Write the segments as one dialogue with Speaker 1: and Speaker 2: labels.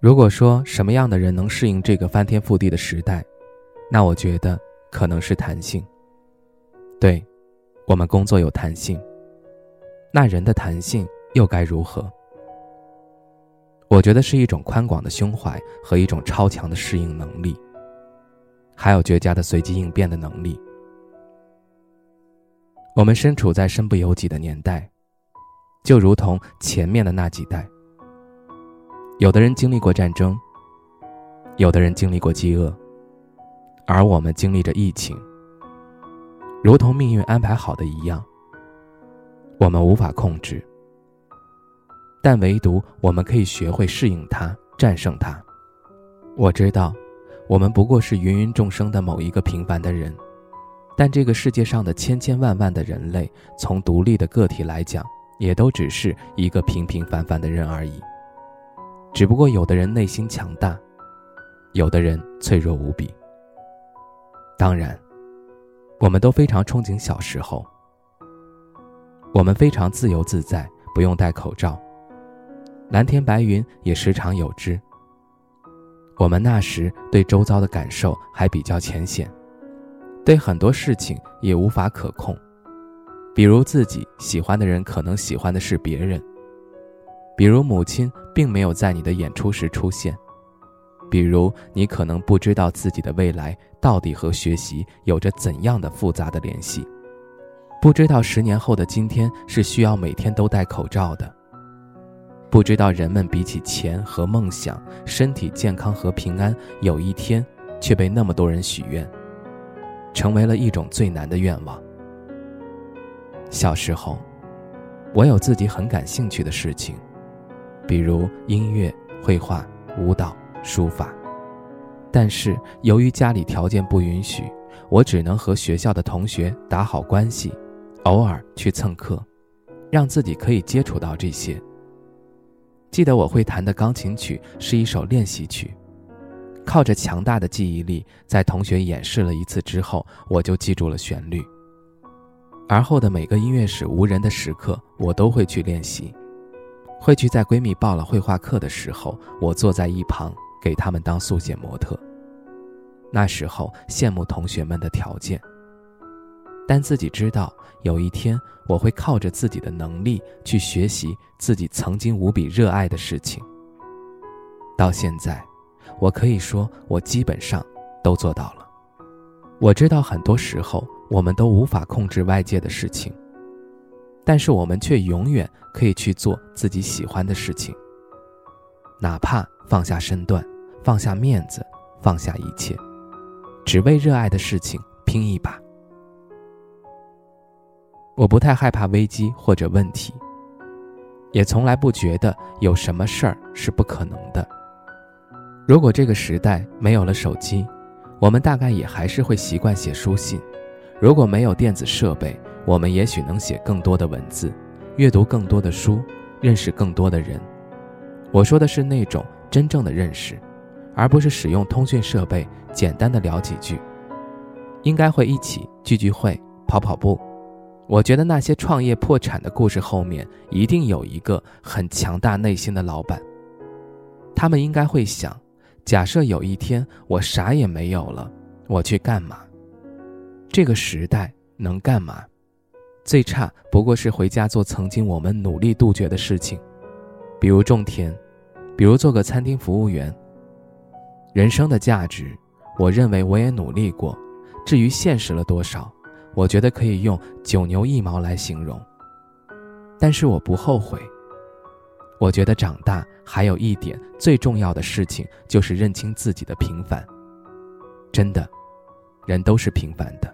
Speaker 1: 如果说什么样的人能适应这个翻天覆地的时代，那我觉得可能是弹性。对，我们工作有弹性，那人的弹性又该如何？我觉得是一种宽广的胸怀和一种超强的适应能力，还有绝佳的随机应变的能力。我们身处在身不由己的年代，就如同前面的那几代。有的人经历过战争，有的人经历过饥饿，而我们经历着疫情，如同命运安排好的一样，我们无法控制，但唯独我们可以学会适应它，战胜它。我知道，我们不过是芸芸众生的某一个平凡的人，但这个世界上的千千万万的人类，从独立的个体来讲，也都只是一个平平凡凡的人而已。只不过有的人内心强大，有的人脆弱无比。当然，我们都非常憧憬小时候，我们非常自由自在，不用戴口罩，蓝天白云也时常有之。我们那时对周遭的感受还比较浅显，对很多事情也无法可控，比如自己喜欢的人可能喜欢的是别人。比如母亲并没有在你的演出时出现，比如你可能不知道自己的未来到底和学习有着怎样的复杂的联系，不知道十年后的今天是需要每天都戴口罩的，不知道人们比起钱和梦想、身体健康和平安，有一天却被那么多人许愿，成为了一种最难的愿望。小时候，我有自己很感兴趣的事情。比如音乐、绘画、舞蹈、书法，但是由于家里条件不允许，我只能和学校的同学打好关系，偶尔去蹭课，让自己可以接触到这些。记得我会弹的钢琴曲是一首练习曲，靠着强大的记忆力，在同学演示了一次之后，我就记住了旋律。而后的每个音乐室无人的时刻，我都会去练习。会去在闺蜜报了绘画课的时候，我坐在一旁给他们当速写模特。那时候羡慕同学们的条件，但自己知道有一天我会靠着自己的能力去学习自己曾经无比热爱的事情。到现在，我可以说我基本上都做到了。我知道很多时候我们都无法控制外界的事情。但是我们却永远可以去做自己喜欢的事情，哪怕放下身段，放下面子，放下一切，只为热爱的事情拼一把。我不太害怕危机或者问题，也从来不觉得有什么事儿是不可能的。如果这个时代没有了手机，我们大概也还是会习惯写书信；如果没有电子设备，我们也许能写更多的文字，阅读更多的书，认识更多的人。我说的是那种真正的认识，而不是使用通讯设备简单的聊几句。应该会一起聚聚会、跑跑步。我觉得那些创业破产的故事后面一定有一个很强大内心的老板。他们应该会想：假设有一天我啥也没有了，我去干嘛？这个时代能干嘛？最差不过是回家做曾经我们努力杜绝的事情，比如种田，比如做个餐厅服务员。人生的价值，我认为我也努力过。至于现实了多少，我觉得可以用九牛一毛来形容。但是我不后悔。我觉得长大还有一点最重要的事情，就是认清自己的平凡。真的，人都是平凡的，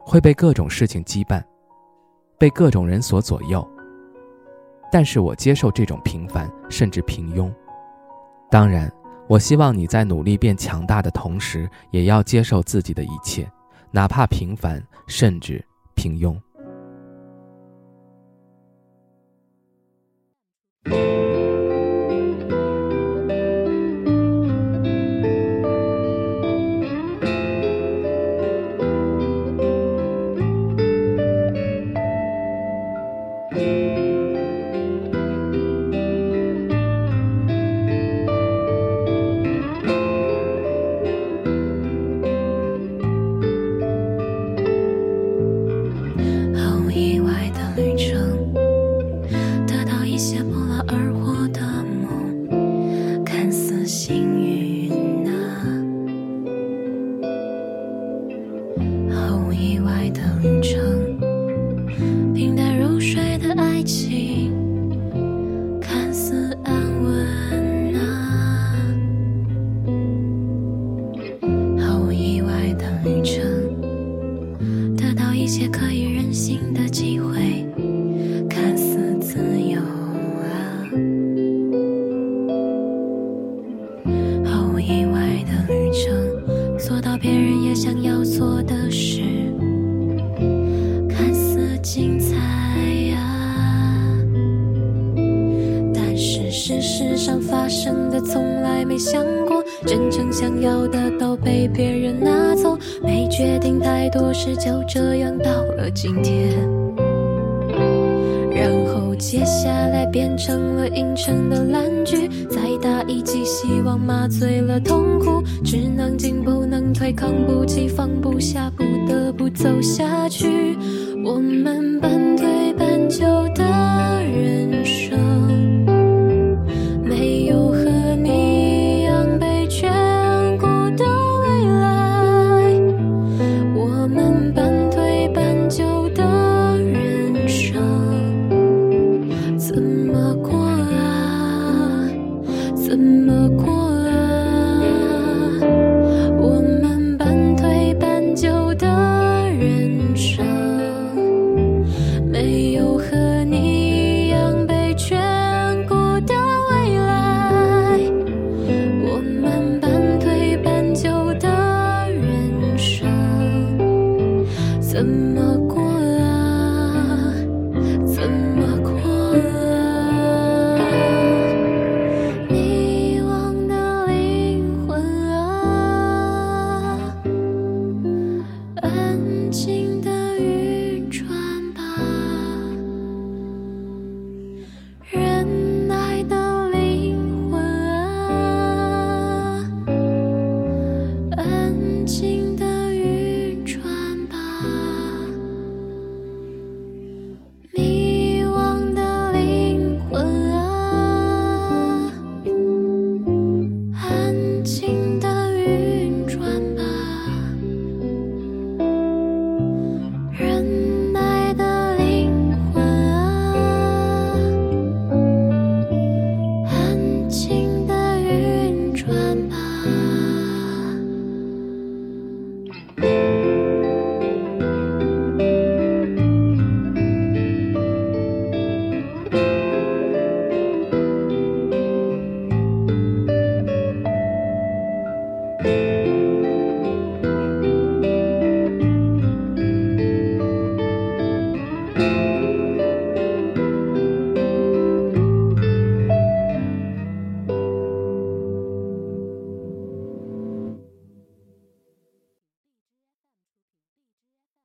Speaker 1: 会被各种事情羁绊。被各种人所左右，但是我接受这种平凡甚至平庸，当然，我希望你在努力变强大的同时，也要接受自己的一切，哪怕平凡，甚至平庸。
Speaker 2: 别人也想要做的事，看似精彩啊，但是事实上发生的从来没想过，真正想要的都被别人拿走，没决定太多事，就这样到了今天。然后接下来变成了阴沉的烂剧，再打一剂希望麻醉了痛苦，只能进不能快扛不起，放不下，不得不走下去。我们半推半就的人生，没有和你一样被眷顾的未来。我们把。